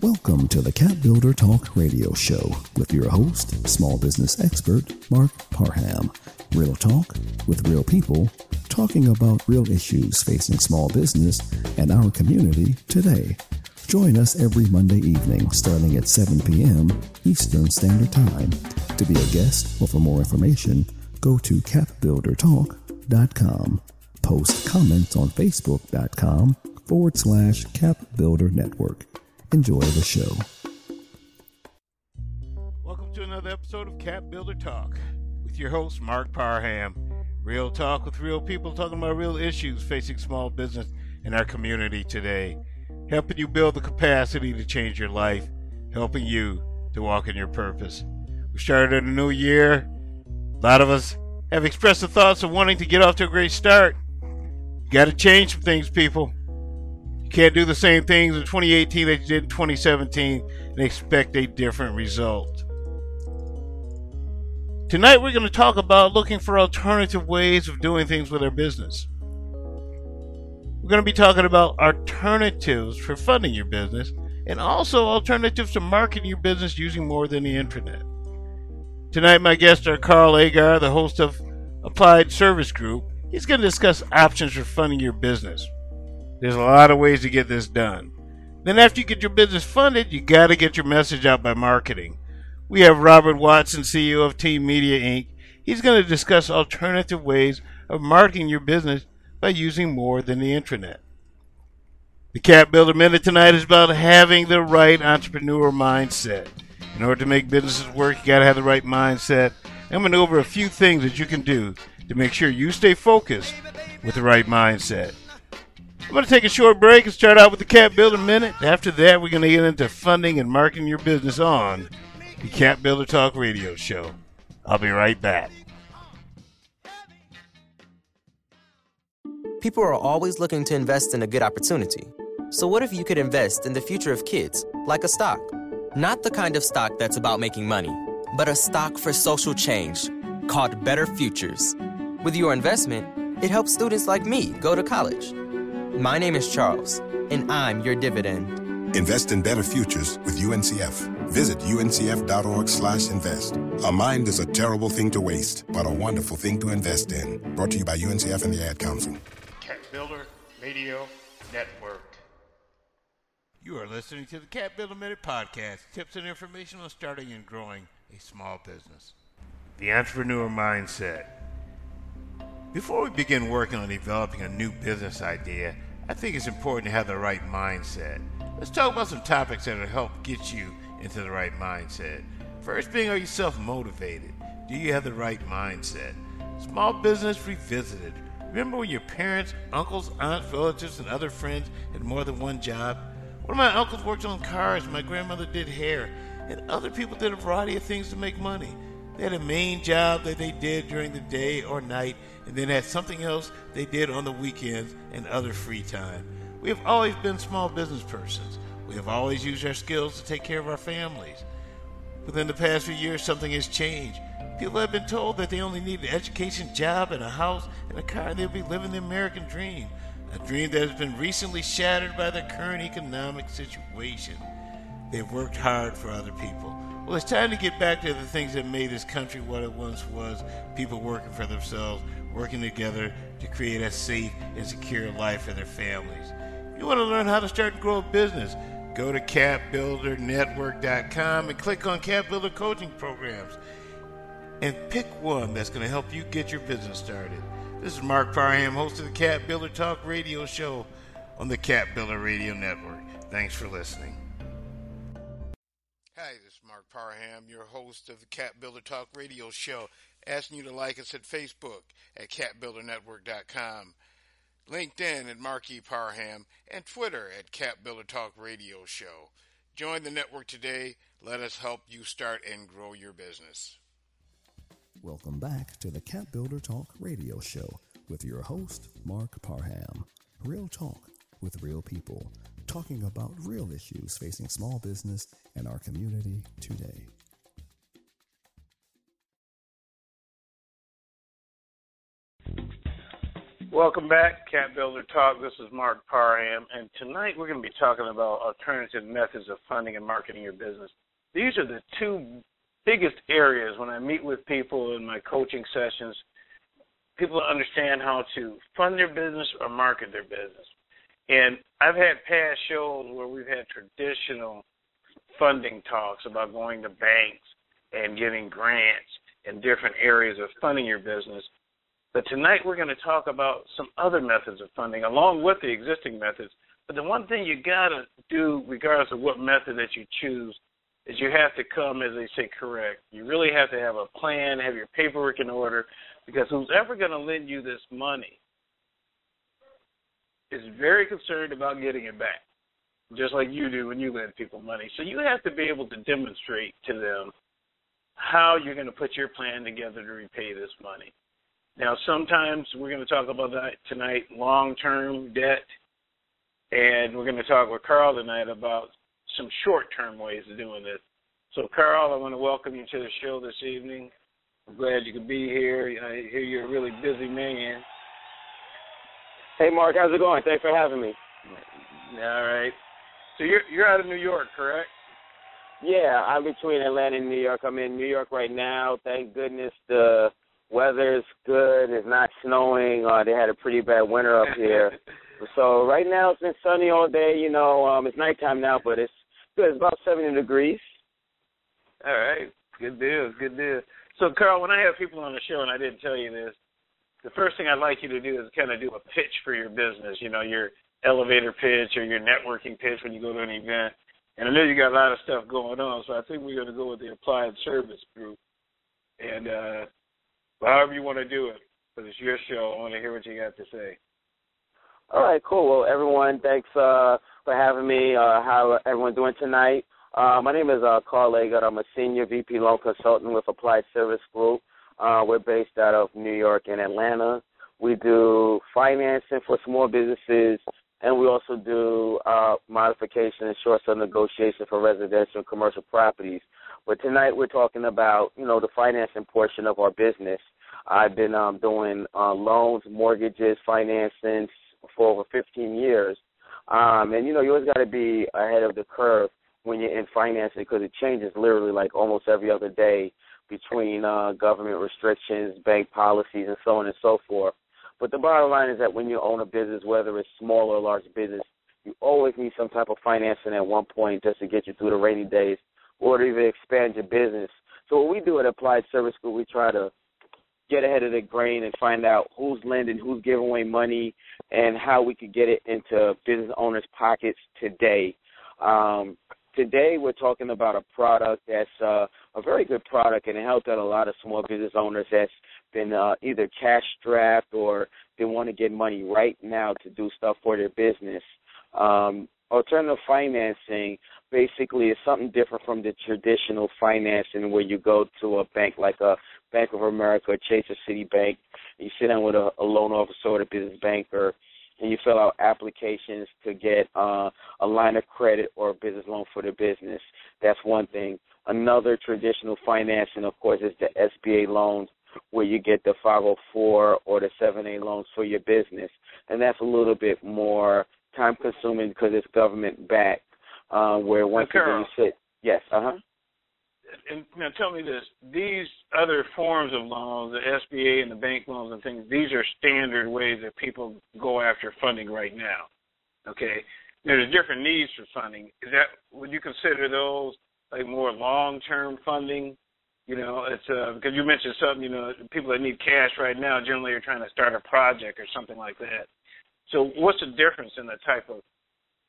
Welcome to the Cap Builder Talk radio show with your host, small business expert Mark Parham. Real talk with real people talking about real issues facing small business and our community today. Join us every Monday evening starting at 7 p.m. Eastern Standard Time. To be a guest or for more information, go to capbuildertalk.com. Post comments on facebook.com forward slash capbuilder network. Enjoy the show. Welcome to another episode of Cap Builder Talk with your host, Mark Parham. Real talk with real people talking about real issues facing small business in our community today. Helping you build the capacity to change your life, helping you to walk in your purpose. We started a new year. A lot of us have expressed the thoughts of wanting to get off to a great start. Got to change some things, people. You can't do the same things in 2018 that you did in 2017 and expect a different result. Tonight, we're going to talk about looking for alternative ways of doing things with our business. We're going to be talking about alternatives for funding your business and also alternatives to marketing your business using more than the internet. Tonight, my guests are Carl Agard, the host of Applied Service Group. He's going to discuss options for funding your business. There's a lot of ways to get this done. Then, after you get your business funded, you got to get your message out by marketing. We have Robert Watson, CEO of Team Media Inc. He's going to discuss alternative ways of marketing your business by using more than the internet. The Cap Builder Minute tonight is about having the right entrepreneur mindset. In order to make businesses work, you got to have the right mindset. I'm going to go over a few things that you can do to make sure you stay focused with the right mindset. I'm going to take a short break and start out with the Cap Builder Minute. After that, we're going to get into funding and marketing your business on the Cap Builder Talk Radio Show. I'll be right back. People are always looking to invest in a good opportunity. So, what if you could invest in the future of kids, like a stock? Not the kind of stock that's about making money, but a stock for social change called Better Futures. With your investment, it helps students like me go to college my name is Charles, and I'm your dividend. Invest in better futures with UNCF. Visit uncf.org/invest. A mind is a terrible thing to waste, but a wonderful thing to invest in. Brought to you by UNCF and the Ad Council. Cap Builder Radio Network. You are listening to the Cap Builder Minute Podcast. Tips and information on starting and growing a small business. The entrepreneur mindset. Before we begin working on developing a new business idea, I think it's important to have the right mindset. Let's talk about some topics that will help get you into the right mindset. First being, are you self motivated? Do you have the right mindset? Small business revisited. Remember when your parents, uncles, aunts, relatives, and other friends had more than one job? One of my uncles worked on cars, my grandmother did hair, and other people did a variety of things to make money. They had a main job that they did during the day or night, and then had something else they did on the weekends and other free time. We have always been small business persons. We have always used our skills to take care of our families. Within the past few years, something has changed. People have been told that they only need an education, job, and a house and a car, and they'll be living the American dream. A dream that has been recently shattered by the current economic situation. They've worked hard for other people. Well, it's time to get back to the things that made this country what it once was people working for themselves, working together to create a safe and secure life for their families. If you want to learn how to start and grow a business, go to capbuildernetwork.com and click on Cap Builder coaching programs and pick one that's going to help you get your business started. This is Mark Parham, host of the Cap Builder Talk radio show on the Cap Builder Radio Network. Thanks for listening. Hi, Parham, your host of the Cap Builder Talk radio show asking you to like us at Facebook at capbuildernetwork.com, LinkedIn at Mark E. Parham, and Twitter at Cap Builder Talk Radio Show. Join the network today. Let us help you start and grow your business. Welcome back to the Cap Builder Talk Radio Show with your host, Mark Parham. Real talk with real people, talking about real issues facing small business and our community today. Welcome back, Cap Builder Talk. This is Mark Parham, and tonight we're going to be talking about alternative methods of funding and marketing your business. These are the two biggest areas when I meet with people in my coaching sessions. People understand how to fund their business or market their business. And I've had past shows where we've had traditional funding talks about going to banks and getting grants in different areas of funding your business. But tonight we're going to talk about some other methods of funding along with the existing methods. But the one thing you got to do, regardless of what method that you choose, is you have to come, as they say, correct. You really have to have a plan, have your paperwork in order, because who's ever going to lend you this money is very concerned about getting it back, just like you do when you lend people money. So you have to be able to demonstrate to them how you're going to put your plan together to repay this money. Now, sometimes we're going to talk about that tonight long term debt, and we're going to talk with Carl tonight about some short term ways of doing this. So, Carl, I want to welcome you to the show this evening. I'm glad you could be here. I hear you're a really busy man. Hey, Mark, how's it going? Thanks for having me. All right. So you're you're out of New York, correct? Yeah, I'm between Atlanta and New York. I'm in New York right now. Thank goodness the weather's good. It's not snowing. Uh, they had a pretty bad winter up here. so right now it's been sunny all day. You know, um, it's nighttime now, but it's good. It's about 70 degrees. All right. Good deal. Good deal. So, Carl, when I have people on the show, and I didn't tell you this, the first thing I'd like you to do is kind of do a pitch for your business. You know, your elevator pitch or your networking pitch when you go to an event. And I know you got a lot of stuff going on, so I think we're going to go with the applied service group. And uh, however you want to do it, but it's your show. I want to hear what you got to say. All right, cool. Well, everyone, thanks uh, for having me. Uh, how everyone doing tonight? Uh, my name is uh, Carl Leggett. I'm a senior VP loan consultant with Applied Service Group. Uh, we're based out of New York and Atlanta. We do financing for small businesses, and we also do uh, modification and short sale negotiation for residential and commercial properties. But tonight we're talking about, you know, the financing portion of our business. I've been um, doing uh, loans, mortgages, financing for over 15 years. Um, and, you know, you always got to be ahead of the curve when you're in financing because it changes literally like almost every other day between uh, government restrictions, bank policies, and so on and so forth. But the bottom line is that when you own a business, whether it's small or large business, you always need some type of financing at one point just to get you through the rainy days or to even expand your business. So what we do at Applied Service School, we try to get ahead of the grain and find out who's lending, who's giving away money, and how we could get it into business owners' pockets today. Um, today we're talking about a product that's uh, a very good product and it helped out a lot of small business owners that's been uh, either cash strapped or they want to get money right now to do stuff for their business. Um, alternative financing basically is something different from the traditional financing where you go to a bank like a Bank of America or Chase or Citibank, and you sit down with a, a loan officer or a business banker, and you fill out applications to get uh, a line of credit or a business loan for the business. That's one thing. Another traditional financing, of course, is the SBA loans where you get the 504 or the 7A loans for your business. And that's a little bit more time consuming because it's government backed uh, where once again you sit. Yes, uh huh. And now tell me this: these other forms of loans, the SBA and the bank loans and things, these are standard ways that people go after funding right now. Okay, there's different needs for funding. Is that would you consider those like more long-term funding? You know, it's uh, because you mentioned something. You know, people that need cash right now generally are trying to start a project or something like that. So, what's the difference in the type of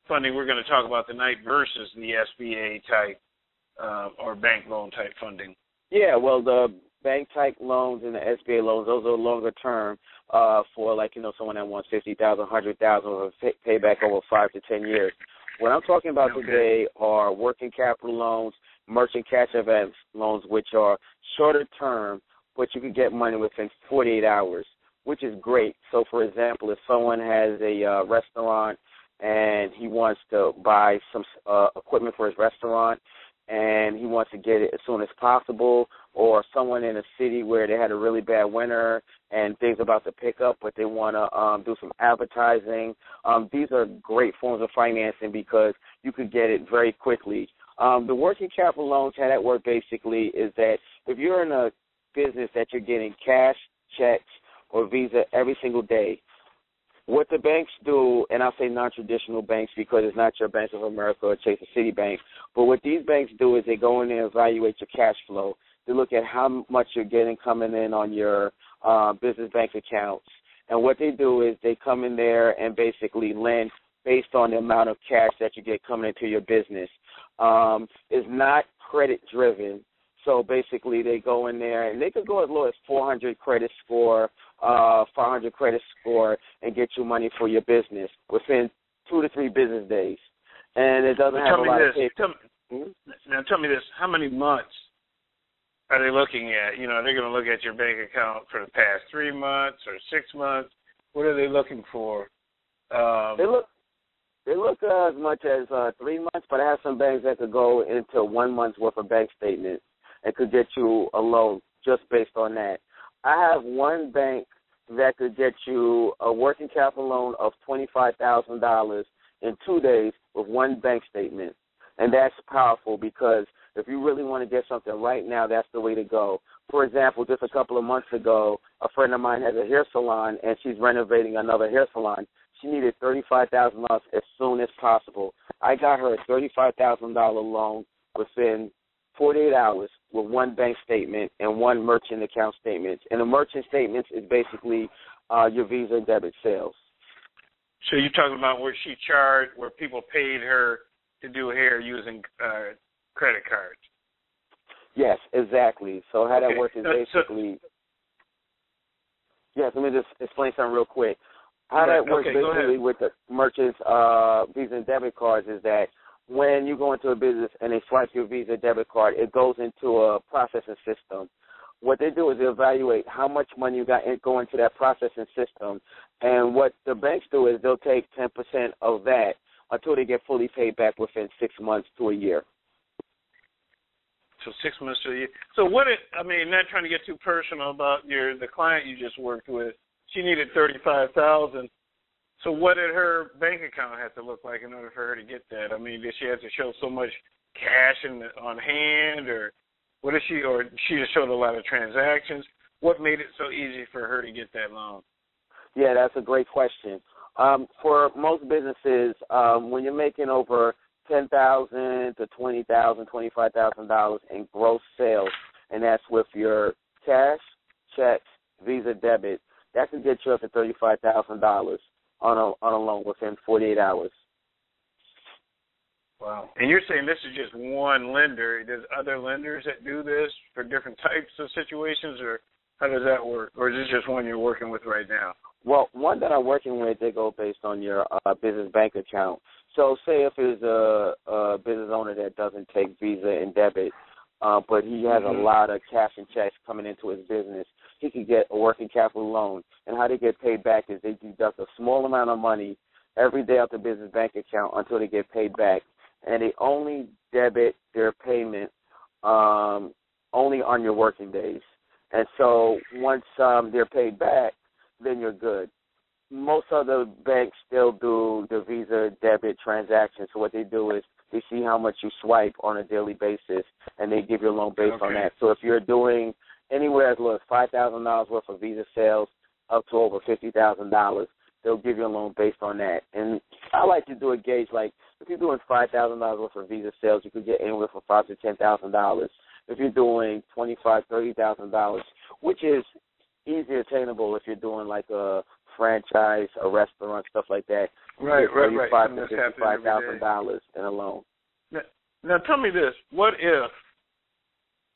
funding we're going to talk about tonight versus the SBA type uh, or bank loan type funding? Yeah, well, the bank type loans and the SBA loans, those are longer term uh, for like you know someone that wants fifty thousand, hundred thousand, or payback over five to ten years. What I'm talking about okay. today are working capital loans, merchant cash advance loans, which are shorter term, but you can get money within 48 hours, which is great. So, for example, if someone has a uh, restaurant and he wants to buy some uh, equipment for his restaurant and he wants to get it as soon as possible or someone in a city where they had a really bad winter and things about to pick up, but they want to um, do some advertising. Um, these are great forms of financing because you could get it very quickly. Um, the working capital loans, how that work basically is that if you're in a business that you're getting cash, checks, or Visa every single day, what the banks do, and I'll say non-traditional banks because it's not your Bank of America or Chase or Citibank, but what these banks do is they go in and evaluate your cash flow. They look at how much you're getting coming in on your uh, business bank accounts, and what they do is they come in there and basically lend based on the amount of cash that you get coming into your business. Um, it's not credit driven. So basically, they go in there and they could go as low as 400 credit score, uh, 500 credit score, and get you money for your business within two to three business days. And it doesn't have a lot this. of paper. Tell me, hmm? Now, tell me this: How many months are they looking at? You know, they're going to look at your bank account for the past three months or six months. What are they looking for? Um, they look they look uh, as much as uh, three months, but I have some banks that could go into one month's worth of bank statements and could get you a loan just based on that. I have one bank that could get you a working capital loan of twenty five thousand dollars in two days with one bank statement. And that's powerful because if you really want to get something right now, that's the way to go. For example, just a couple of months ago, a friend of mine has a hair salon and she's renovating another hair salon. She needed thirty-five thousand dollars as soon as possible. I got her a thirty-five thousand dollar loan within forty-eight hours with one bank statement and one merchant account statement. And the merchant statements is basically uh, your Visa and debit sales. So you're talking about where she charged, where people paid her to do hair using uh, credit cards. Yes, exactly. So how okay. that works is basically. So, yes, let me just explain something real quick. How that works okay, basically with the merchants' uh, Visa and debit cards is that when you go into a business and they swipe your Visa debit card, it goes into a processing system. What they do is they evaluate how much money you got going into that processing system, and what the banks do is they'll take ten percent of that until they get fully paid back within six months to a year. So six months to a year. So what? It, I mean, not trying to get too personal about your the client you just worked with she needed thirty five thousand. So what did her bank account have to look like in order for her to get that? I mean, did she have to show so much cash in on hand, or what did she, or she just showed a lot of transactions? What made it so easy for her to get that loan? Yeah, that's a great question. Um, for most businesses, um, when you're making over ten thousand to twenty thousand, twenty five thousand dollars in gross sales, and that's with your cash, checks, Visa, debit, that can get you up to thirty five thousand dollars on a on a loan within forty eight hours. Wow. And you're saying this is just one lender. There's other lenders that do this for different types of situations, or how does that work? Or is this just one you're working with right now? Well, one that I'm working with, they go based on your uh, business bank account. So, say if it's a, a business owner that doesn't take Visa and debit, uh, but he has mm-hmm. a lot of cash and checks coming into his business, he could get a working capital loan. And how they get paid back is they deduct a small amount of money every day out the business bank account until they get paid back. And they only debit their payment um, only on your working days. And so once um, they're paid back, then you're good. Most other banks still do the Visa debit transactions. So what they do is they see how much you swipe on a daily basis, and they give you a loan based okay. on that. So if you're doing anywhere as low as five thousand dollars worth of Visa sales up to over fifty thousand dollars, they'll give you a loan based on that. And I like to do a gauge like if you're doing five thousand dollars worth of Visa sales, you could get anywhere from five to ten thousand dollars. If you're doing twenty five, thirty thousand dollars, which is easy attainable if you're doing like a franchise, a restaurant, stuff like that. Right, right, right. Five to fifty-five thousand dollars in a loan. Now, now, tell me this: What if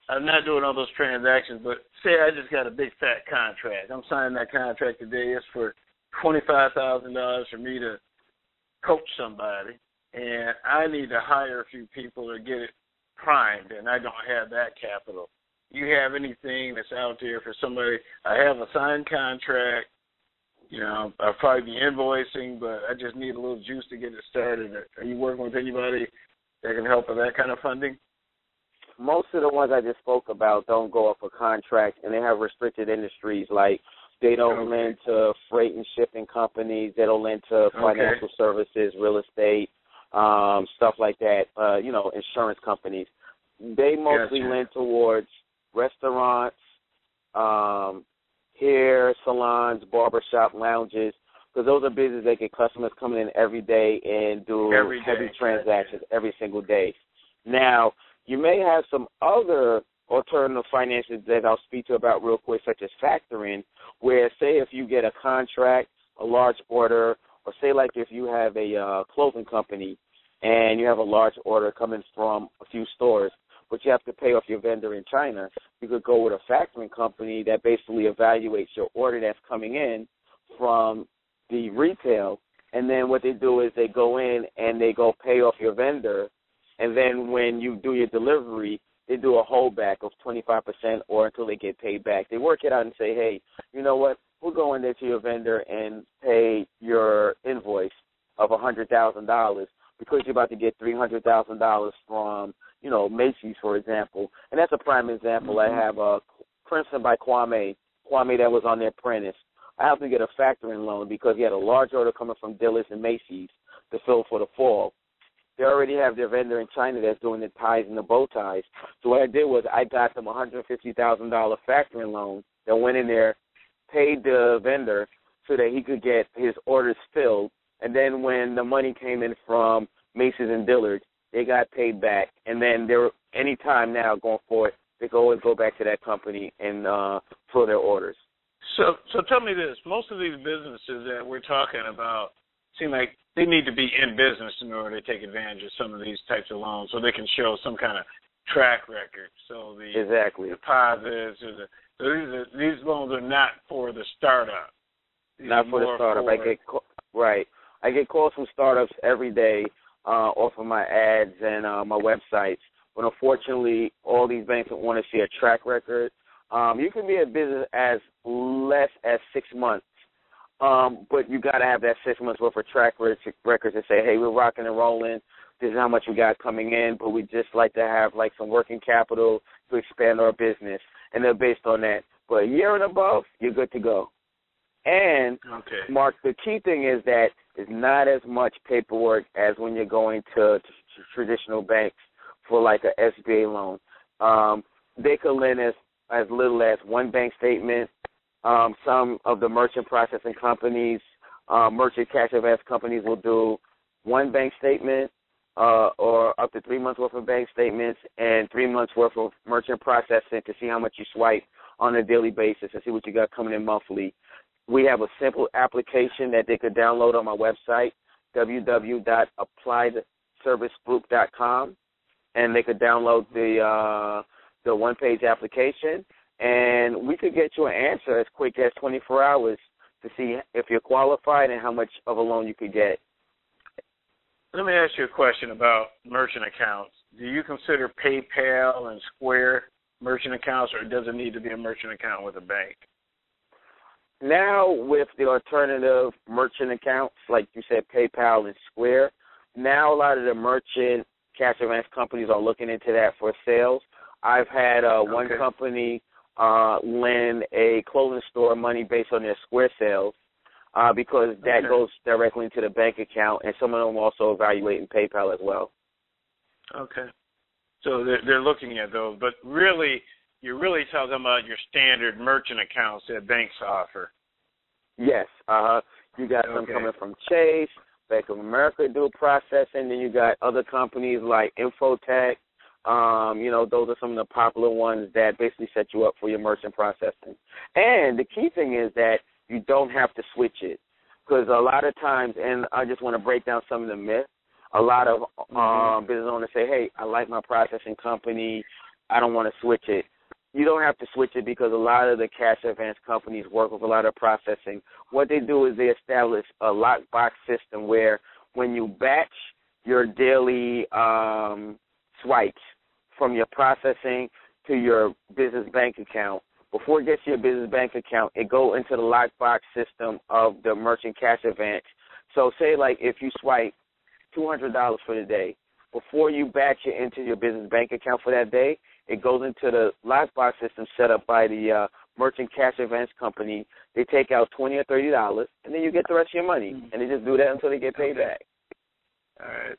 I'm not doing all those transactions, but say I just got a big fat contract. I'm signing that contract today. It's for twenty five thousand dollars for me to coach somebody, and I need to hire a few people to get it primed, and I don't have that capital. You have anything that's out there for somebody? I have a signed contract. You know, I'll probably be invoicing, but I just need a little juice to get it started. Are you working with anybody that can help with that kind of funding? Most of the ones I just spoke about don't go off a contract, and they have restricted industries like they don't okay. lend to freight and shipping companies. They don't lend to financial okay. services, real estate, um, stuff like that. Uh, you know, insurance companies. They mostly gotcha. lend towards restaurants, um, hair salons, barbershop lounges, because those are businesses that get customers coming in every day and do every heavy day. transactions every single day. Now, you may have some other alternative finances that I'll speak to about real quick, such as factoring, where say if you get a contract, a large order, or say like if you have a uh, clothing company and you have a large order coming from a few stores, but you have to pay off your vendor in China, you could go with a factoring company that basically evaluates your order that's coming in from the retail, and then what they do is they go in and they go pay off your vendor, and then when you do your delivery, they do a holdback of 25% or until they get paid back. They work it out and say, hey, you know what? We'll go in there to your vendor and pay your invoice of a $100,000 because you're about to get $300,000 from, you know, Macy's, for example. And that's a prime example. Mm-hmm. I have a Crimson by Kwame, Kwame that was on their apprentice. I have to get a factoring loan because he had a large order coming from Dillard's and Macy's to fill for the fall. They already have their vendor in China that's doing the ties and the bow ties. So what I did was I got them a hundred fifty thousand dollar factoring loan that went in there, paid the vendor so that he could get his orders filled, and then when the money came in from Macy's and Dillard's, they got paid back, and then there any time now going forward, they can always go back to that company and uh, fill their orders. So, so tell me this: most of these businesses that we're talking about seem like they need to be in business in order to take advantage of some of these types of loans, so they can show some kind of track record. So the exactly deposits or the so these are, these loans are not for the startup. These not for the startup. For, I get right. I get calls from startups every day uh, off of my ads and uh, my websites. But unfortunately, all these banks want to see a track record um, you can be in business as less as six months, um, but you got to have that six months worth of track records and say, hey, we're rocking and rolling. This is how much we got coming in, but we just like to have like some working capital to expand our business, and they're based on that. But a year and above, you're good to go. And okay. Mark, the key thing is that it's not as much paperwork as when you're going to, to traditional banks for like a SBA loan. Um, they could lend us as little as one bank statement. Um, some of the merchant processing companies, uh, merchant cash advance companies will do one bank statement uh, or up to three months worth of bank statements and three months worth of merchant processing to see how much you swipe on a daily basis and see what you got coming in monthly. We have a simple application that they could download on my website, www.appliedservicegroup.com, and they could download the uh, the one page application, and we could get you an answer as quick as 24 hours to see if you're qualified and how much of a loan you could get. Let me ask you a question about merchant accounts. Do you consider PayPal and Square merchant accounts, or does it need to be a merchant account with a bank? Now, with the alternative merchant accounts, like you said, PayPal and Square, now a lot of the merchant cash advance companies are looking into that for sales. I've had uh, one okay. company uh, lend a clothing store money based on their Square sales uh, because that okay. goes directly into the bank account, and some of them also evaluating PayPal as well. Okay. So they're, they're looking at those, but really, you're really talking about your standard merchant accounts that banks offer. Yes. Uh, you got okay. some coming from Chase, Bank of America do processing, then you got other companies like Infotech, um, you know, those are some of the popular ones that basically set you up for your merchant processing. And the key thing is that you don't have to switch it because a lot of times, and I just want to break down some of the myths. A lot of mm-hmm. um, business owners say, "Hey, I like my processing company. I don't want to switch it." You don't have to switch it because a lot of the cash advance companies work with a lot of processing. What they do is they establish a lockbox system where when you batch your daily um, swipes from your processing to your business bank account. Before it gets to your business bank account, it go into the lockbox system of the merchant cash advance. So say like if you swipe two hundred dollars for the day, before you batch it into your business bank account for that day, it goes into the lockbox system set up by the uh, merchant cash advance company. They take out twenty or thirty dollars, and then you get the rest of your money, mm-hmm. and they just do that until they get paid back. All right.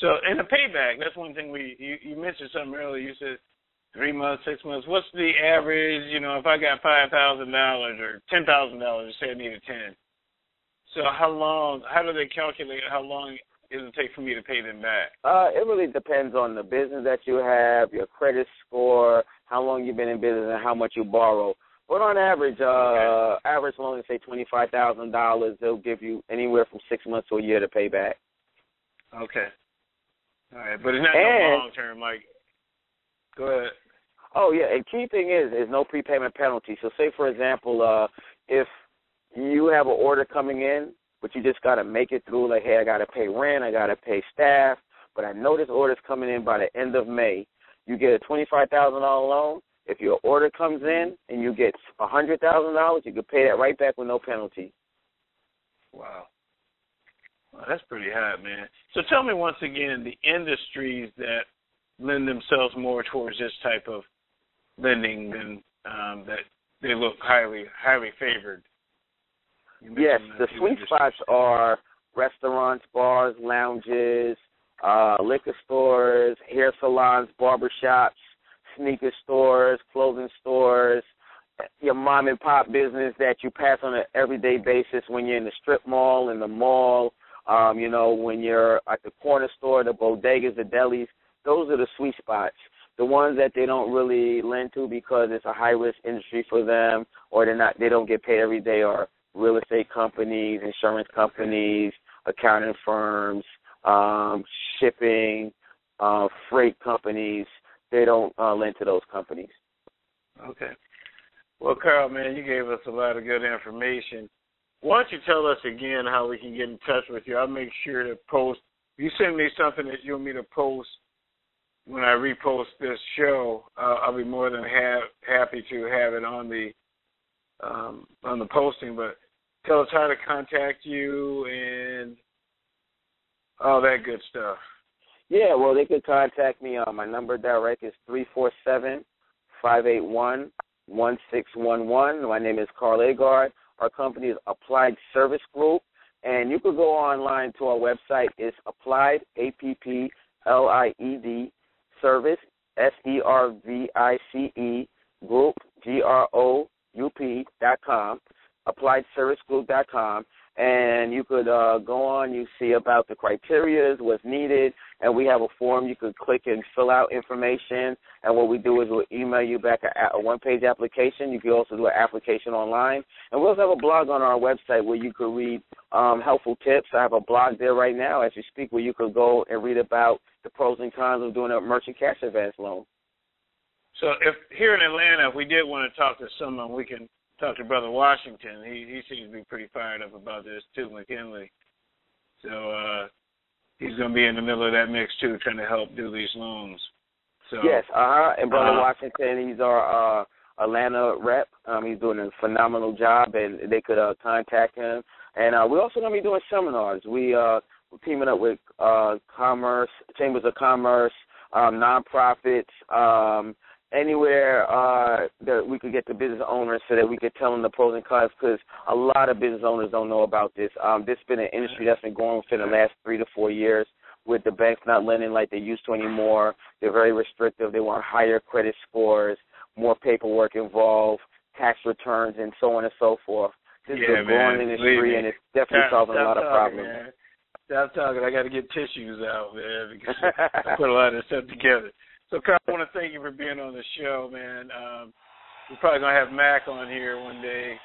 So, and the payback, that's one thing we you, you mentioned something earlier. You said three months, six months. What's the average? You know, if I got five thousand dollars or ten thousand dollars, say I needed ten. So how long? How do they calculate how long it will take for me to pay them back? Uh, it really depends on the business that you have, your credit score, how long you've been in business, and how much you borrow. But on average, uh, okay. average loan, say twenty five thousand dollars, they'll give you anywhere from six months to a year to pay back. Okay. All right, but it's not no long term. Like, go ahead. Oh yeah, and key thing is is no prepayment penalty. So say for example, uh, if you have an order coming in, but you just gotta make it through. Like, hey, I gotta pay rent, I gotta pay staff, but I know this order's coming in by the end of May. You get a twenty five thousand dollar loan. If your order comes in and you get a hundred thousand dollars, you can pay that right back with no penalty. Wow. That's pretty hot, man. So tell me once again the industries that lend themselves more towards this type of lending and um, that they look highly highly favored. Yes, the sweet spots are restaurants, bars, lounges, uh, liquor stores, hair salons, barber shops, sneaker stores, clothing stores, your mom and pop business that you pass on an everyday basis when you're in the strip mall, in the mall, um, you know, when you're at the corner store, the bodegas, the delis. Those are the sweet spots. The ones that they don't really lend to because it's a high risk industry for them, or they're not, they don't get paid every day, are real estate companies, insurance companies, accounting firms, um, shipping, uh, freight companies. They don't uh, lend to those companies. Okay. Well, Carl, man, you gave us a lot of good information. Why don't you tell us again how we can get in touch with you? I'll make sure to post. If you send me something that you want me to post when I repost this show, uh, I'll be more than ha- happy to have it on the um, on the posting. But tell us how to contact you and all that good stuff. Yeah, well, they could contact me. Uh, my number direct is three four seven five eight one one six one one. My name is Carl Agard. Our company is Applied Service Group, and you can go online to our website. It's Applied A P P L I E D Service S E R V I C E Group G R O U P dot com. AppliedServiceGroup dot com and you could uh, go on. You see about the criteria, what's needed, and we have a form you could click and fill out information. And what we do is we'll email you back a, a one-page application. You can also do an application online, and we also have a blog on our website where you could read um, helpful tips. I have a blog there right now as you speak where you could go and read about the pros and cons of doing a merchant cash advance loan. So, if here in Atlanta, if we did want to talk to someone, we can talked to Brother Washington. He he seems to be pretty fired up about this too, McKinley. So uh he's gonna be in the middle of that mix too, trying to help do these loans. So Yes, uh huh. And Brother uh, Washington, he's our uh Atlanta rep. Um he's doing a phenomenal job and they could uh contact him. And uh we're also gonna be doing seminars. We uh we're teaming up with uh commerce, chambers of commerce, um, nonprofits, um anywhere uh, that we could get the business owners so that we could tell them the pros and cons because a lot of business owners don't know about this. Um, this has been an industry that's been going for the last three to four years with the banks not lending like they used to anymore. They're very restrictive. They want higher credit scores, more paperwork involved, tax returns, and so on and so forth. This yeah, is a growing industry, and it's definitely stop, solving stop a lot talking, of problems. Man. Stop talking. I got to get tissues out, man, because I put a lot of stuff together. So, Kyle, I want to thank you for being on the show, man. Um, we're probably going to have Mac on here one day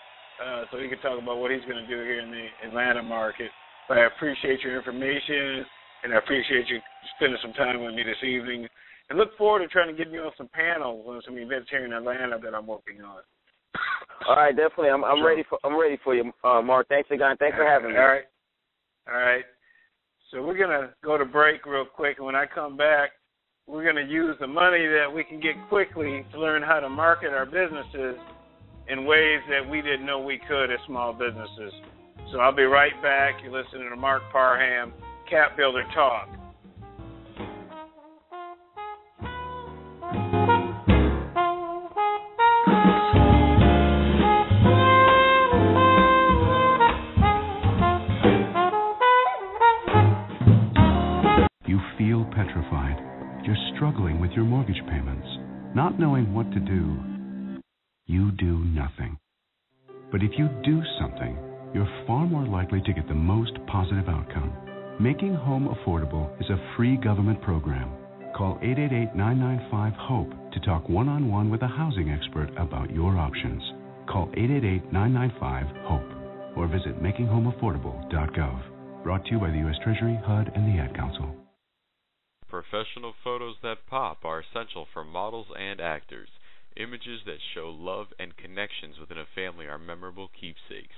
uh, so he can talk about what he's going to do here in the Atlanta market. But I appreciate your information, and I appreciate you spending some time with me this evening. And look forward to trying to get you on some panels on some events here in Atlanta that I'm working on. All right, definitely. I'm, I'm ready for I'm ready for you, uh, Mark. Thanks again. Thanks for having me. All right, all right. So we're gonna go to break real quick, and when I come back, we're going to use the money that we can get quickly to learn how to market our businesses in ways that we didn't know we could as small businesses. So I'll be right back. You're listening to Mark Parham, Cap Builder Talk. Not knowing what to do. You do nothing. But if you do something, you're far more likely to get the most positive outcome. Making Home Affordable is a free government program. Call 888 995 HOPE to talk one on one with a housing expert about your options. Call 888 995 HOPE or visit makinghomeaffordable.gov. Brought to you by the U.S. Treasury, HUD, and the Ad Council. Professional photos that pop are essential for models and actors. Images that show love and connections within a family are memorable keepsakes.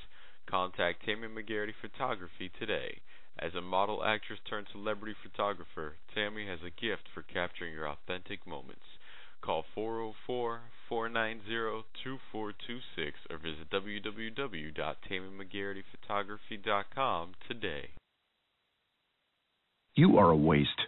Contact Tammy McGarity Photography today. As a model, actress turned celebrity photographer, Tammy has a gift for capturing your authentic moments. Call 404-490-2426 or visit www.tammymcGarityphotography.com today. You are a waste.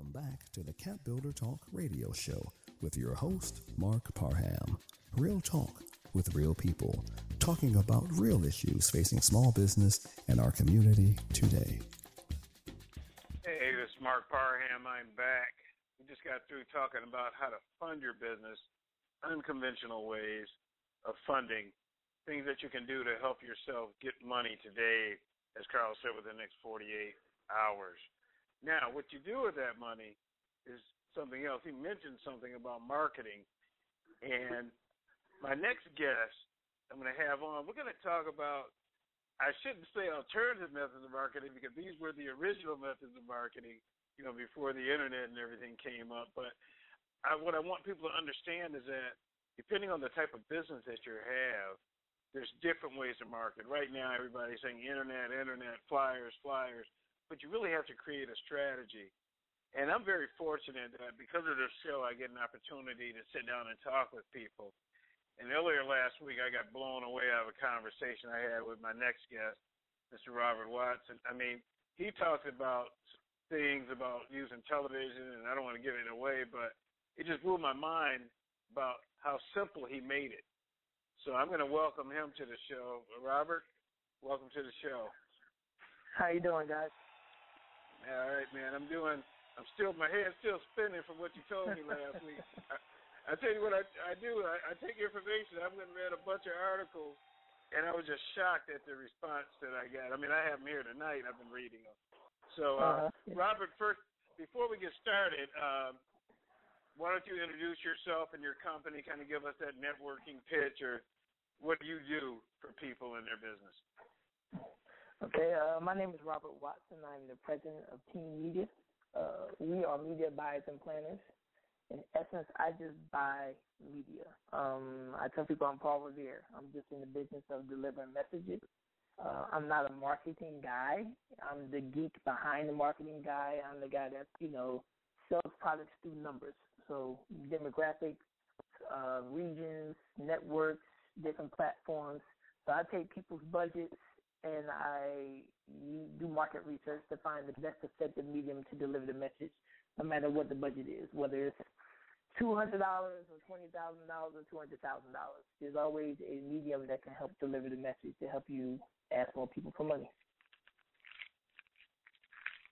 Welcome back to the Cap Builder Talk radio show with your host, Mark Parham. Real talk with real people, talking about real issues facing small business and our community today. Hey, this is Mark Parham. I'm back. We just got through talking about how to fund your business, unconventional ways of funding, things that you can do to help yourself get money today, as Carl said, within the next 48 hours. Now, what you do with that money is something else. He mentioned something about marketing. And my next guest I'm going to have on, we're going to talk about, I shouldn't say alternative methods of marketing because these were the original methods of marketing, you know, before the internet and everything came up. But I, what I want people to understand is that depending on the type of business that you have, there's different ways to market. Right now, everybody's saying internet, internet, flyers, flyers but you really have to create a strategy. And I'm very fortunate that because of this show, I get an opportunity to sit down and talk with people. And earlier last week, I got blown away out of a conversation I had with my next guest, Mr. Robert Watson. I mean, he talked about things about using television, and I don't want to give it away, but it just blew my mind about how simple he made it. So I'm going to welcome him to the show. Robert, welcome to the show. How you doing, guys? All right, man. I'm doing. I'm still. My head's still spinning from what you told me last week. I, I tell you what I, I do. I, I take information. I've been read a bunch of articles, and I was just shocked at the response that I got. I mean, I have them here tonight. I've been reading them. So, uh, uh-huh. Robert, first, before we get started, um, why don't you introduce yourself and your company? Kind of give us that networking pitch, or what do you do for people in their business? Okay, uh, my name is Robert Watson. I'm the president of Team Media. Uh, we are media buyers and planners. In essence, I just buy media. Um, I tell people I'm Paul Revere. I'm just in the business of delivering messages. Uh, I'm not a marketing guy. I'm the geek behind the marketing guy. I'm the guy that you know sells products through numbers. So demographics, uh, regions, networks, different platforms. So I take people's budgets and I do market research to find the best effective medium to deliver the message, no matter what the budget is, whether it's two hundred dollars or twenty thousand dollars or two hundred thousand dollars. There's always a medium that can help deliver the message to help you ask more people for money.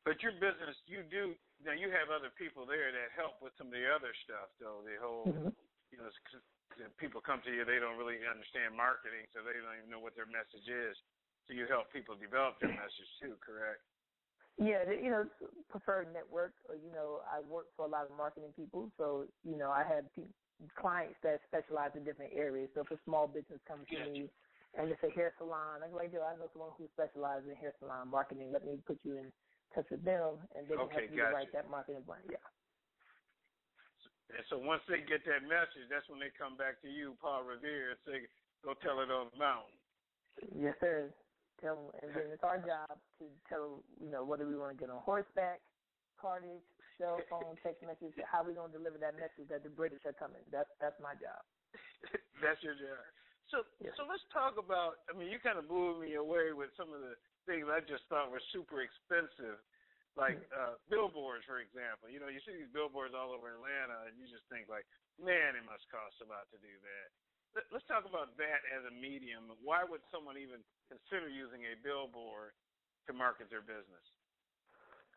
But your business, you do now. You have other people there that help with some of the other stuff, though. The whole, mm-hmm. you know, people come to you, they don't really understand marketing, so they don't even know what their message is. So you help people develop their message too, correct? Yeah, you know, preferred network. Uh, you know, I work for a lot of marketing people, so you know, I have pe- clients that specialize in different areas. So if a small business comes to me and it's a hair salon, I'm like, yo, I know someone who specializes in hair salon marketing. Let me put you in touch with them, and they can okay, help you write that marketing plan. Yeah. And so once they get that message, that's when they come back to you, Paul Revere, and say, "Go tell it on the mountain." Yes, sir. Tell them, and then it's our job to tell you know whether we want to get on horseback, cartage, cell phone, text message, how we gonna deliver that message that the British are coming. That's that's my job. that's your job. So yes. so let's talk about. I mean, you kind of blew me away with some of the things I just thought were super expensive, like mm-hmm. uh billboards, for example. You know, you see these billboards all over Atlanta, and you just think like, man, it must cost a lot to do that. Let's talk about that as a medium. Why would someone even consider using a billboard to market their business?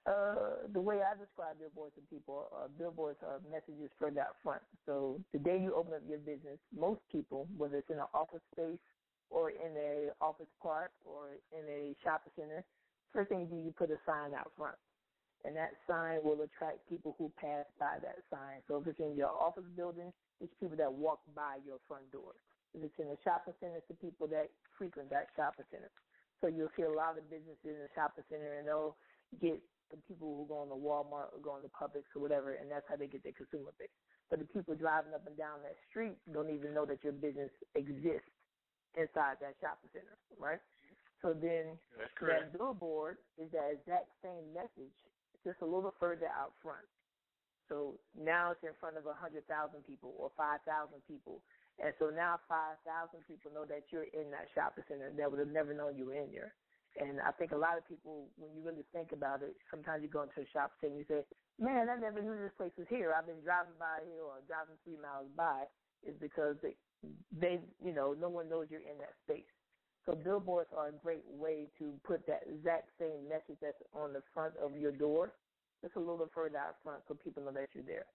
Uh, the way I describe billboards to people, uh, billboards are messages further out front. So the day you open up your business, most people, whether it's in an office space or in a office park or in a shopping center, first thing you do, you put a sign out front. And that sign will attract people who pass by that sign. So if it's in your office building, it's people that walk by your front door. If it's in a shopping center, it's the people that frequent that shopping center. So you'll see a lot of businesses in the shopping center, and they'll get the people who go into Walmart or go into Publix or whatever, and that's how they get their consumer base. But the people driving up and down that street don't even know that your business exists inside that shopping center, right? So then that billboard is that exact same message, just a little bit further out front. So now it's in front of a hundred thousand people or five thousand people, and so now five thousand people know that you're in that shopping center that would have never known you were in there. And I think a lot of people, when you really think about it, sometimes you go into a shopping center and you say, "Man, I never knew this place was here. I've been driving by here or driving three miles by." Is because they, they, you know, no one knows you're in that space. So billboards are a great way to put that exact same message that's on the front of your door, just a little bit further out front, so people know that you're there.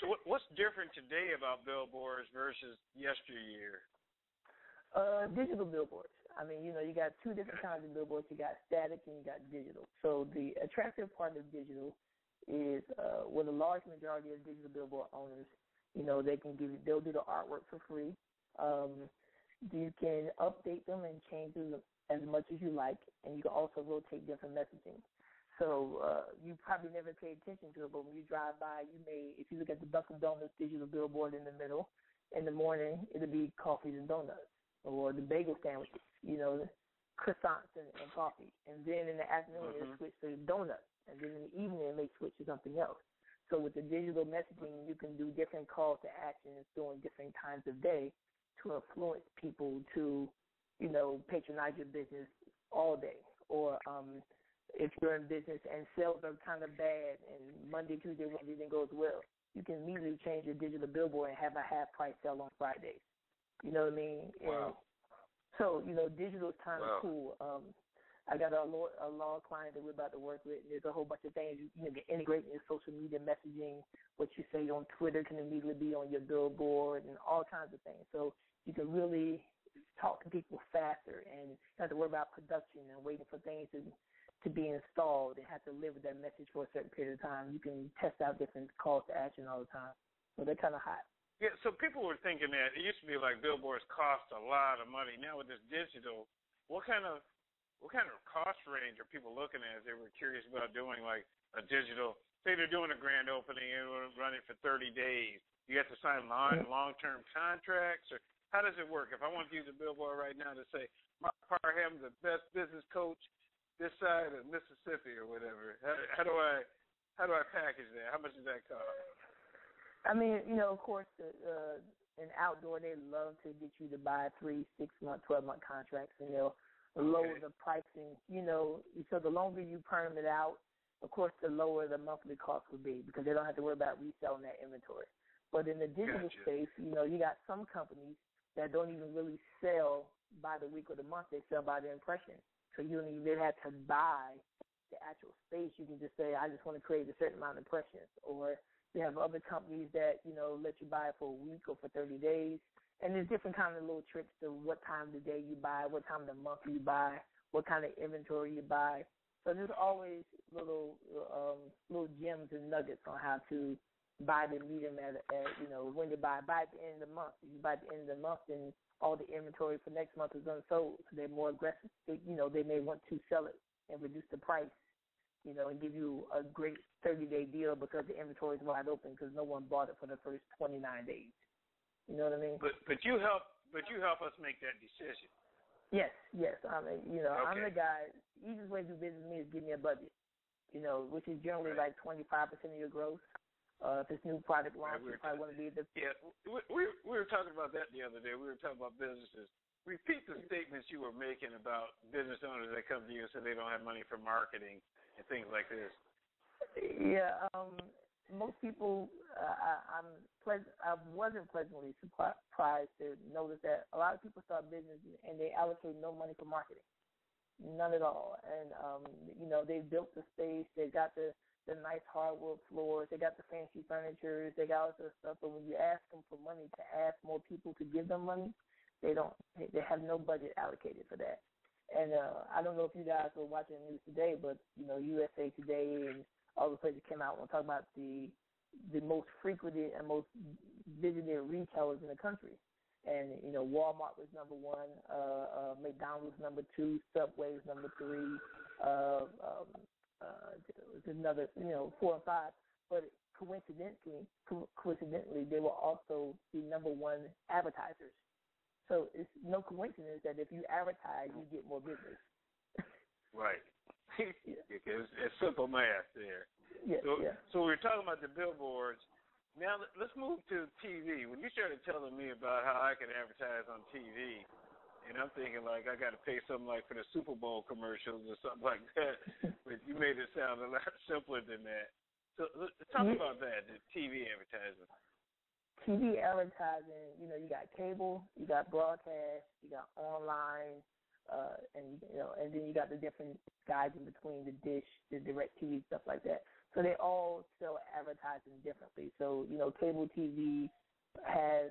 So what, what's different today about billboards versus yesteryear? Uh, digital billboards. I mean, you know, you got two different kinds of billboards. You got static and you got digital. So the attractive part of digital is uh, with a large majority of digital billboard owners, you know, they can give you, they'll do the artwork for free. Um, you can update them and change them as much as you like, and you can also rotate different messaging. So uh, you probably never pay attention to it, but when you drive by, you may, if you look at the Dunkin' Donuts digital billboard in the middle, in the morning, it'll be coffees and donuts or the bagel sandwiches, you know, croissants and, and coffee. And then in the afternoon, mm-hmm. they switch to donuts. And then in the evening, they may switch to something else. So with the digital messaging, you can do different calls to actions during different times of day to influence people to, you know, patronize your business all day. Or um, if you're in business and sales are kind of bad and Monday, Tuesday, Wednesday, everything goes well, you can immediately change your digital billboard and have a half price sale on Fridays. You know what I mean? Wow. And so you know, digital is kind of wow. cool. Um, I got a law, a law client that we're about to work with. And there's a whole bunch of things you, you know, integrate in your social media messaging. What you say on Twitter can immediately be on your billboard and all kinds of things. So you can really talk to people faster and have to worry about production and waiting for things to to be installed and have to live with that message for a certain period of time. You can test out different calls to action all the time. So they're kind of hot. Yeah, so people were thinking that it used to be like billboards cost a lot of money. Now with this digital, what kind of what kind of cost range are people looking at? If they were curious about doing like a digital. Say they're doing a grand opening and running for 30 days. You have to sign long long term contracts, or how does it work? If I want to use a billboard right now to say Mark Parham, the best business coach this side of Mississippi or whatever, how, how do I how do I package that? How much does that cost? I mean, you know, of course, uh, in outdoor, they love to get you to buy three, six month, twelve month contracts, and they'll lower the pricing. You know, so the longer you perm it out, of course, the lower the monthly cost would be because they don't have to worry about reselling that inventory. But in the digital gotcha. space, you know, you got some companies that don't even really sell by the week or the month; they sell by the impression. So you don't even have to buy the actual space. You can just say, "I just want to create a certain amount of impressions," or you have other companies that, you know, let you buy it for a week or for 30 days. And there's different kind of little tricks to what time of the day you buy, what time of the month you buy, what kind of inventory you buy. So there's always little um, little gems and nuggets on how to buy the medium at, at you know when to buy. Buy at the end of the month. If you buy the end of the month, then all the inventory for next month is unsold. So they're more aggressive. They, you know, they may want to sell it and reduce the price you know, and give you a great 30 day deal because the inventory is wide open because no one bought it for the first 29 days. You know what I mean? But but you help but you help us make that decision. Yes, yes. I mean, you know, okay. I'm the guy. Easiest way to do business with me is give me a budget. You know, which is generally right. like 25 percent of your growth. Uh, if it's new product launch, right, we you probably want to be the yeah. We, we we were talking about that the other day. We were talking about businesses. Repeat the statements you were making about business owners that come to you and say they don't have money for marketing and things like this. Yeah, um, most people, uh, I, I'm pleasant. I wasn't pleasantly surprised to notice that a lot of people start business and they allocate no money for marketing, none at all. And um, you know, they built the space, they got the the nice hardwood floors, they got the fancy furniture, they got all this stuff. But when you ask them for money to ask more people to give them money, they don't. They have no budget allocated for that. And uh, I don't know if you guys were watching the news today, but you know, USA Today and all the places came out and talk about the the most frequented and most visited retailers in the country. And you know, Walmart was number one, uh, uh, McDonald's number two, Subway was number three, uh, um, uh, was another, you know, four and five. But coincidentally, co- coincidentally, they were also the number one advertisers. So it's no coincidence that if you advertise, you get more business. right. because it's simple math there. Yeah, so, yeah. so we are talking about the billboards. Now let's move to TV. When you started telling me about how I could advertise on TV, and I'm thinking like I got to pay something like for the Super Bowl commercials or something like that, but you made it sound a lot simpler than that. So talk yeah. about that, the TV advertising. TV advertising, you know, you got cable, you got broadcast, you got online, uh, and you know, and then you got the different guys in between the dish, the DirecTV stuff like that. So they all sell advertising differently. So you know, cable TV has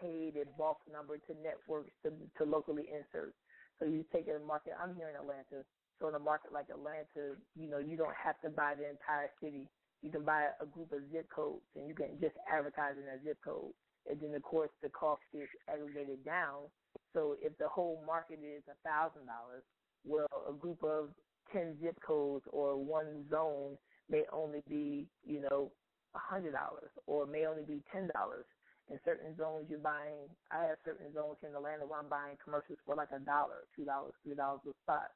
paid a bulk number to networks to to locally insert. So you take a market. I'm here in Atlanta, so in a market like Atlanta, you know, you don't have to buy the entire city. You can buy a group of zip codes, and you can just advertise in a zip code. And then, of course, the cost is aggregated down so if the whole market is a thousand dollars, well, a group of ten zip codes or one zone may only be, you know, a hundred dollars or may only be ten dollars. In certain zones you're buying I have certain zones in Atlanta where I'm buying commercials for like a dollar, two dollars, three dollars a spot.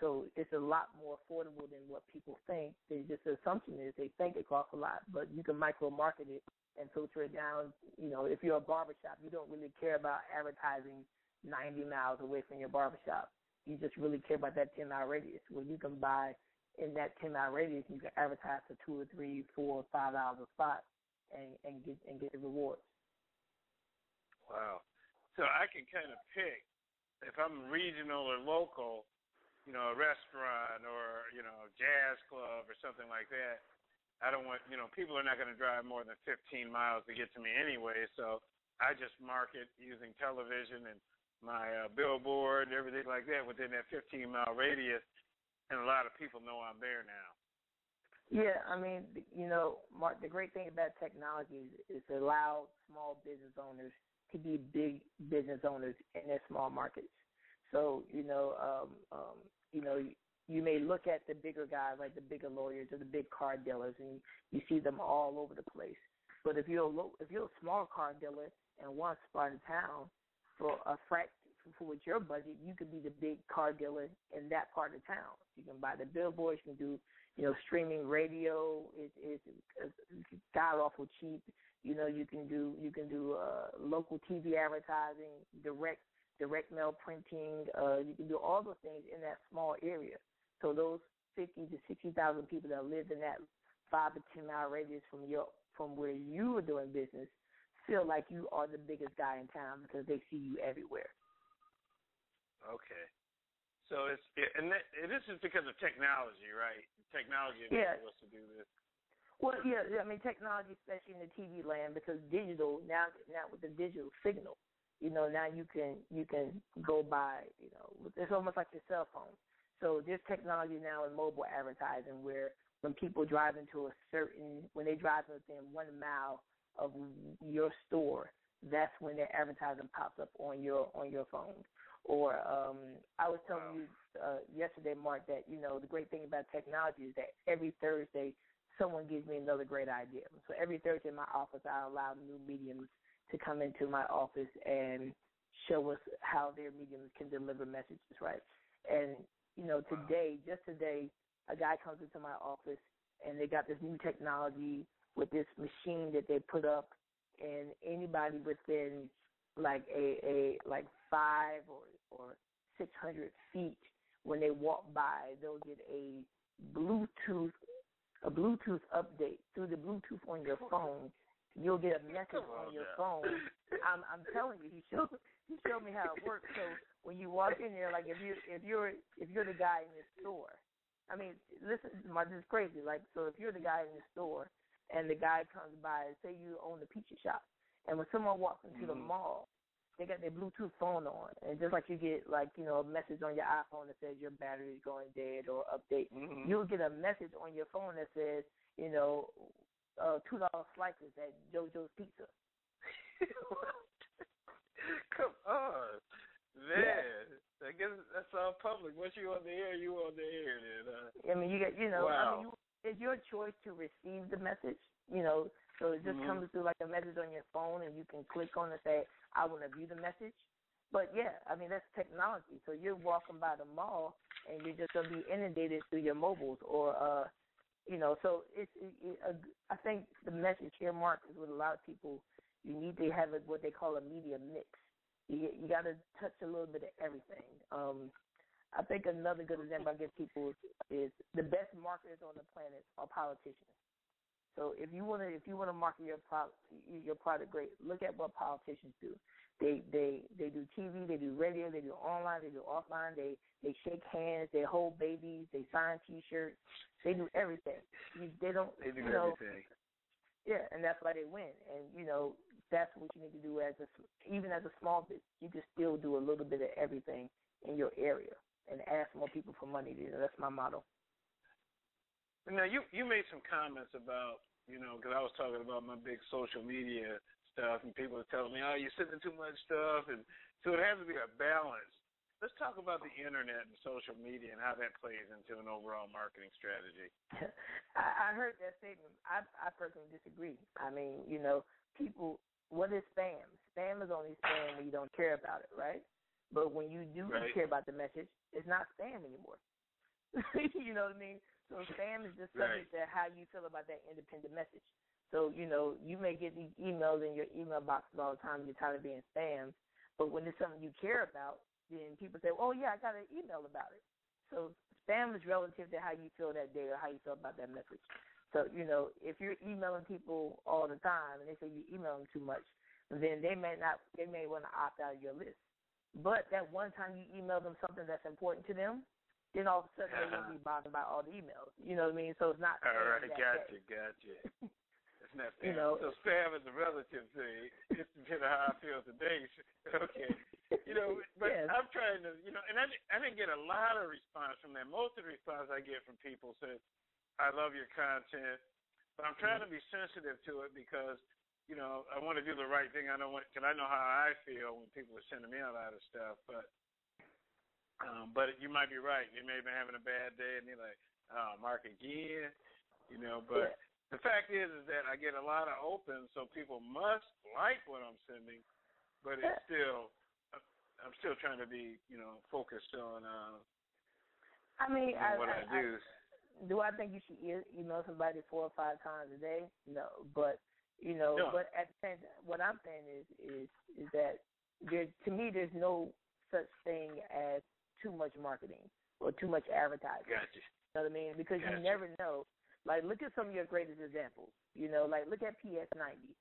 So it's a lot more affordable than what people think. They just the assumption is they think it costs a lot, but you can micro market it and filter it down. You know, if you're a barbershop, you don't really care about advertising 90 miles away from your barbershop. You just really care about that 10 mile radius where you can buy in that 10 mile radius, you can advertise for two or three, four, five dollars a spot and, and get and get the rewards. Wow. So I can kind of pick if I'm regional or local, you know, a restaurant or, you know, a jazz club or something like that. I don't want, you know, people are not going to drive more than 15 miles to get to me anyway, so I just market using television and my uh, billboard and everything like that within that 15 mile radius, and a lot of people know I'm there now. Yeah, I mean, you know, Mark, the great thing about technology is it's allowed small business owners to be big business owners in their small markets. So, you know, um, um, you know, you may look at the bigger guys, like the bigger lawyers or the big car dealers, and you see them all over the place. But if you're a low, if you're a small car dealer in one spot in town, for a fract for with your budget, you could be the big car dealer in that part of town. You can buy the billboards, you can do, you know, streaming radio. It, it's god awful cheap. You know, you can do you can do uh, local TV advertising, direct direct mail printing. Uh, you can do all those things in that small area. So those fifty to sixty thousand people that live in that five to ten mile radius from your from where you are doing business feel like you are the biggest guy in town because they see you everywhere. Okay. So it's and that, this is because of technology, right? Technology yeah. enables us to do this. Well, yeah, I mean technology, especially in the TV land, because digital now now with the digital signal, you know, now you can you can go by, you know, it's almost like your cell phone. So there's technology now in mobile advertising where when people drive into a certain when they drive within one mile of your store, that's when their advertising pops up on your on your phone. Or um, I was telling you uh, yesterday, Mark, that you know the great thing about technology is that every Thursday someone gives me another great idea. So every Thursday in my office, I allow new mediums to come into my office and show us how their mediums can deliver messages, right? And you know, today, just today, a guy comes into my office and they got this new technology with this machine that they put up, and anybody within like a a like five or or six hundred feet when they walk by, they'll get a Bluetooth a Bluetooth update through the Bluetooth on your phone. You'll get a message on, your phone. I'm I'm telling you, he showed he showed me how it works. So when you walk in there, like if you if you're if you're the guy in the store, I mean, listen, my this is crazy. Like so, if you're the guy in the store and the guy comes by, say you own the pizza shop, and when someone walks into mm-hmm. the mall, they got their Bluetooth phone on, and just like you get like you know a message on your iPhone that says your battery is going dead or update, mm-hmm. you'll get a message on your phone that says you know uh, two dollar slices at JoJo's Pizza. Come on, man. Yeah. I guess that's all public. Once you on the air, you on the air. Then. Uh, I mean, you get you know. Wow. I mean, you, it's your choice to receive the message. You know, so it just mm-hmm. comes through like a message on your phone, and you can click on and say, "I want to view the message." But yeah, I mean that's technology. So you're walking by the mall, and you're just gonna be inundated through your mobiles, or uh, you know. So it's. It, it, uh, I think the message here, Mark, is with a lot of people. You need to have a, what they call a media mix. You you got to touch a little bit of everything. Um, I think another good example I give people is the best marketers on the planet are politicians. So if you want to if you want to market your product your product great, look at what politicians do. They they they do TV, they do radio, they do online, they do offline. They they shake hands, they hold babies, they sign T-shirts, they do everything. You, they don't. They do you know, everything. Yeah, and that's why they win. And you know that's what you need to do as a even as a small business. You can still do a little bit of everything in your area and ask more people for money. You know, that's my motto. Now you you made some comments about you know because I was talking about my big social media stuff and people are telling me oh you're sending too much stuff and so it has to be a balance. Let's talk about the internet and social media and how that plays into an overall marketing strategy. I, heard that statement. I I personally disagree. I mean you know people what is spam? Spam is only spam when you don't care about it, right? But when you do right. care about the message, it's not spam anymore. you know what I mean? So spam is just subject right. to how you feel about that independent message. So, you know, you may get these emails in your email box all the time, you're tired of being spammed. But when it's something you care about, then people say, Oh yeah, I got an email about it. So spam is relative to how you feel that day or how you feel about that message. So, you know, if you're emailing people all the time and they say you email them too much, then they may not they may want to opt out of your list. But that one time you email them something that's important to them, then all of a sudden they won't uh-huh. be bothered by all the emails. You know what I mean? So it's not. All right, gotcha, day. gotcha. It's not spam. You know, so spam is a relative thing. It's depending on how I feel today. Okay. You know, but yes. I'm trying to, you know, and I, I didn't get a lot of response from that. Most of the response I get from people says, I love your content, but I'm trying to mm-hmm. be sensitive to it because, you know, I want to do the right thing. I don't want, because I know how I feel when people are sending me a lot of stuff, but um, but you might be right. They may have been having a bad day, and they're like, "Oh, Mark again," you know. But yeah. the fact is, is that I get a lot of opens, so people must like what I'm sending. But it's yeah. still, I'm still trying to be, you know, focused on. Uh, I mean, I, what I, I, do. I, do I think you should email somebody four or five times a day? No, but you know, no. but at the same time, what I'm saying is, is, is that there, to me, there's no such thing as too much marketing or too much advertising. Gotcha. You know what I mean? Because gotcha. you never know. Like, look at some of your greatest examples. You know, like look at PS90,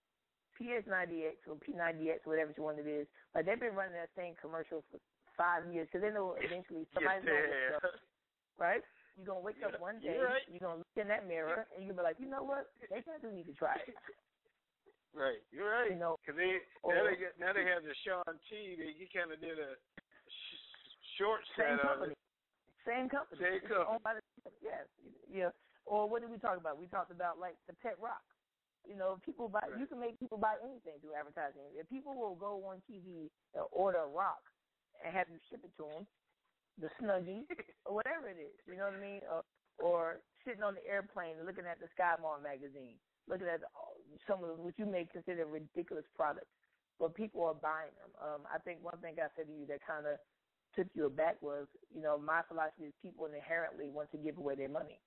PS90X or P90X, whatever one it is. Like they've been running that same commercial for five years, so they know eventually somebody's yeah. gonna wake up, right? You're gonna wake yeah. up one day, you're, right. you're gonna look in that mirror, and you're gonna be like, you know what? They kind of need to try it. Right, you're right. You know, because they or, now they get now they have the Shaun T. They, he kind of did a short same company. it. Same company. Same company. owned by the, yes, yeah. Or what did we talk about? We talked about like the pet rock. You know, people buy. Right. You can make people buy anything through advertising. If people will go on TV and order a rock, and have you ship it to them, the Snuggie or whatever it is. You know what I mean? Or, or sitting on the airplane looking at the Sky Mall magazine, looking at some of what you may consider ridiculous products, but people are buying them. Um, I think one thing I said to you that kind of took you aback was, you know, my philosophy is people inherently want to give away their money.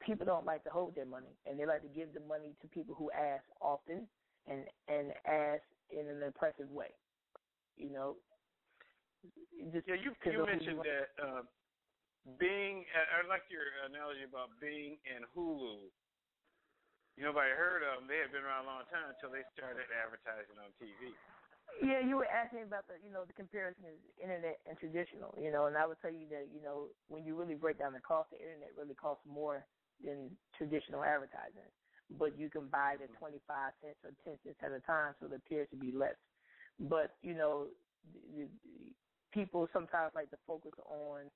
People don't like to hold their money, and they like to give the money to people who ask often and and ask in an impressive way. You know, just yeah, you you mentioned that uh, Bing. I, like your analogy about Bing and Hulu. You nobody heard of them. They had been around a long time until they started advertising on TV. Yeah, you were asking about the you know the comparison is internet and traditional, you know, and I would tell you that you know when you really break down the cost, the internet really costs more than traditional advertising, but you can buy it at mm-hmm. twenty five cents or ten cents at a time, so it appears to be less. But you know, the, the, people sometimes like to focus on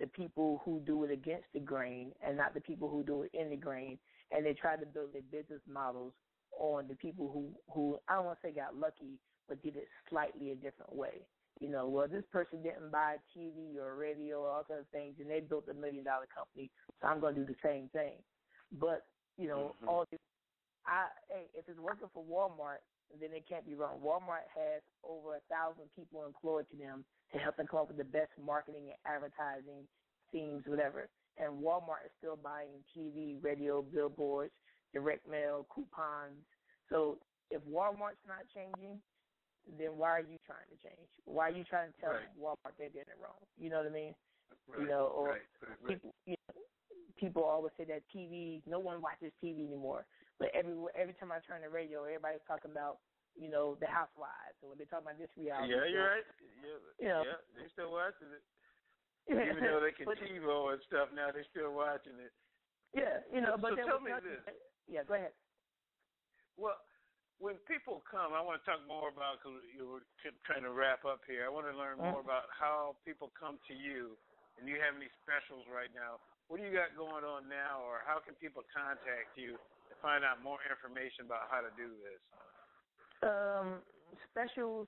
the people who do it against the grain and not the people who do it in the grain, and they try to build their business models on the people who who I don't want to say got lucky, but did it slightly a different way. You know, well, this person didn't buy a TV or a radio or all kinds of things, and they built a million dollar company, so I'm going to do the same thing. But you know, mm-hmm. all this, I hey, if it's working for Walmart, then it can't be wrong. Walmart has over a thousand people employed to them to help them come up with the best marketing and advertising themes, whatever. And Walmart is still buying TV, radio, billboards, direct mail, coupons. So if Walmart's not changing, then why are you trying to change? Why are you trying to tell right. Walmart they're getting it wrong? You know what I mean? Right. You know, or right. people, you know, people always say that TV, no one watches TV anymore. But every every time I turn the radio, everybody's talking about you know the Housewives, and when they talk about this reality. Yeah, you're right. Yeah, you know, yeah, they still watching it. Even though they can TiVo and stuff now, they're still watching it. Yeah, you know, but so then tell me this. Yeah, go ahead. Well, when people come, I want to talk more about because you were trying to wrap up here. I want to learn more mm-hmm. about how people come to you, and you have any specials right now. What do you got going on now, or how can people contact you to find out more information about how to do this? Um, specials.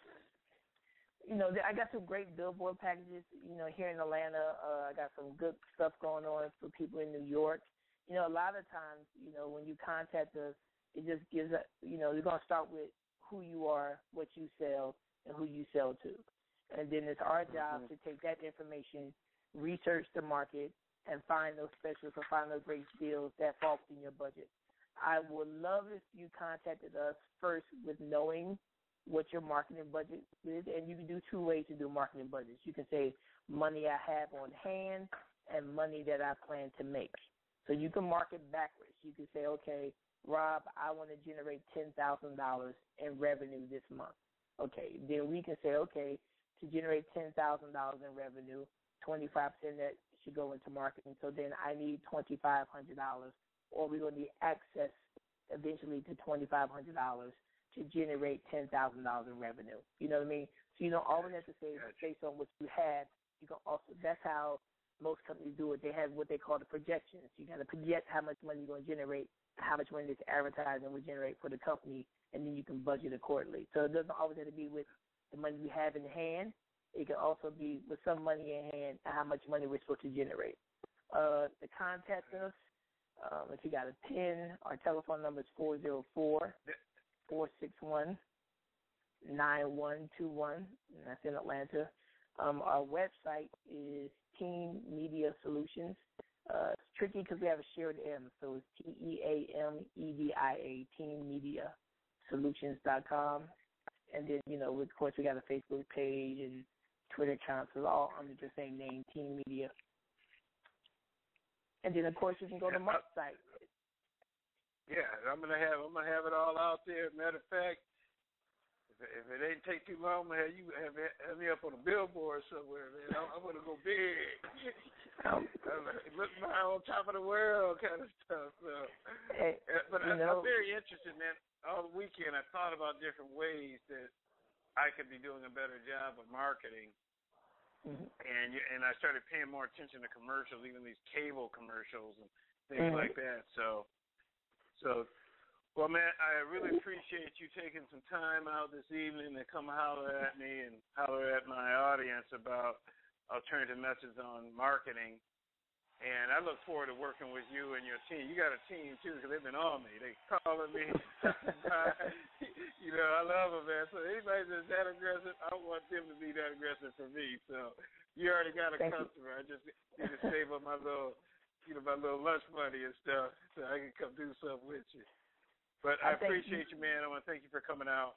You know, I got some great billboard packages. You know, here in Atlanta, uh, I got some good stuff going on for people in New York. You know, a lot of times, you know, when you contact us, it just gives a you know you're gonna start with who you are, what you sell, and who you sell to, and then it's our job mm-hmm. to take that information, research the market, and find those specials or find those great deals that fall within your budget. I would love if you contacted us first with knowing what your marketing budget is, and you can do two ways to do marketing budgets. You can say money I have on hand and money that I plan to make. So you can market backwards. You can say, okay, Rob, I want to generate ten thousand dollars in revenue this month. Okay, then we can say, okay, to generate ten thousand dollars in revenue, twenty five percent that should go into marketing. So then I need twenty five hundred dollars, or we're going to need access eventually to twenty five hundred dollars to generate ten thousand dollars in revenue. You know what I mean? So you don't always have to say based on what you have. You can also that's how most companies do it. They have what they call the projections. You got to project how much money you're going to generate how much money this advertising will generate for the company, and then you can budget accordingly. So it doesn't always have to be with the money you have in hand. It can also be with some money in hand and how much money we're supposed to generate. Uh, to contact us, um, if you got a pen, our telephone number is four zero four four six one nine one two one, and that's in Atlanta. Um, our website is Team Media Solutions. Uh, it's tricky because we have a shared M, so it's T E A M E D I A, Team Media Solutions dot com. And then, you know, of course, we got a Facebook page and Twitter accounts, so all under the same name, Team Media. And then, of course, you can go to Mark's site. Yeah, I'm gonna have I'm gonna have it all out there. Matter of fact, if, it ain't take too long, man, you have, have me up on a billboard somewhere, man. I'm, I'm gonna go big. um, look my on top of the world, kind of stuff. So, hey, but I, know, I'm very interested, man. All the weekend, I thought about different ways that I could be doing a better job of marketing. Mm-hmm. And you, and I started paying more attention to commercials, even these cable commercials and things mm-hmm. like that. So, so Well, man, I really appreciate you taking some time out this evening to come holler at me and holler at my audience about alternative methods on marketing. And I look forward to working with you and your team. You got a team too, because they've been on me. They calling me. you know, I love them, man. So anybody that's that aggressive, I want them to be that aggressive for me. So you already got a Thank customer. You. I just need to save up my little, you know, my little lunch money and stuff, so I can come do something with you. But I, I appreciate you, man. I want to thank you for coming out.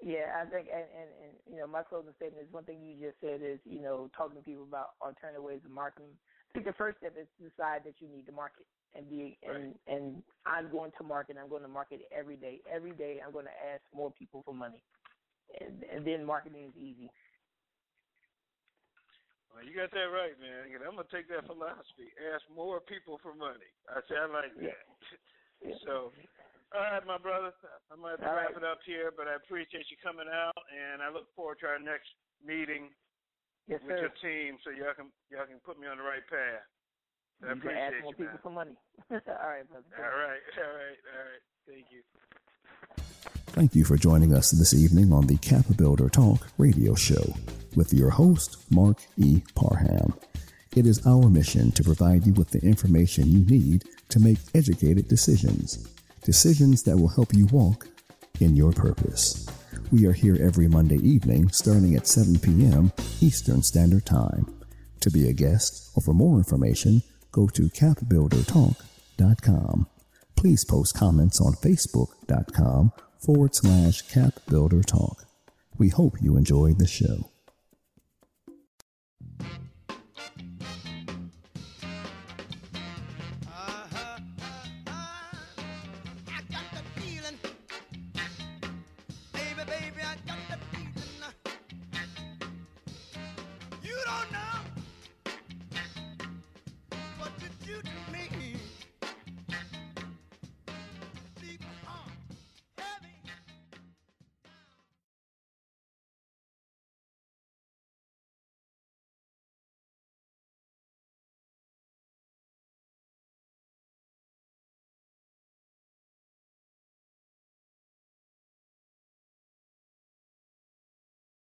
Yeah, I think, and, and, and you know, my closing statement is one thing you just said is, you know, talking to people about alternative ways of marketing. I think the first step is to decide that you need to market and be, and and I'm going to market. I'm going to market every day. Every day, I'm going to ask more people for money, and, and then marketing is easy. Well, you got that right, man. I'm gonna take that philosophy. Ask more people for money. I say I like that. Yeah. so all right, my brother. I'm going to, wrap right. it up here, but I appreciate you coming out, and I look forward to our next meeting yes, with sir. your team, so y'all can y'all can put me on the right path. I you appreciate can ask more you, people man. for money. all right, brother. All right, all right, all right. Thank you. Thank you for joining us this evening on the Builder Talk radio show with your host, Mark E. Parham. It is our mission to provide you with the information you need to make educated decisions decisions that will help you walk in your purpose. We are here every Monday evening starting at 7 p.m. Eastern Standard Time. To be a guest or for more information, go to capbuildertalk.com. Please post comments on facebook.com forward slash capbuildertalk. We hope you enjoyed the show.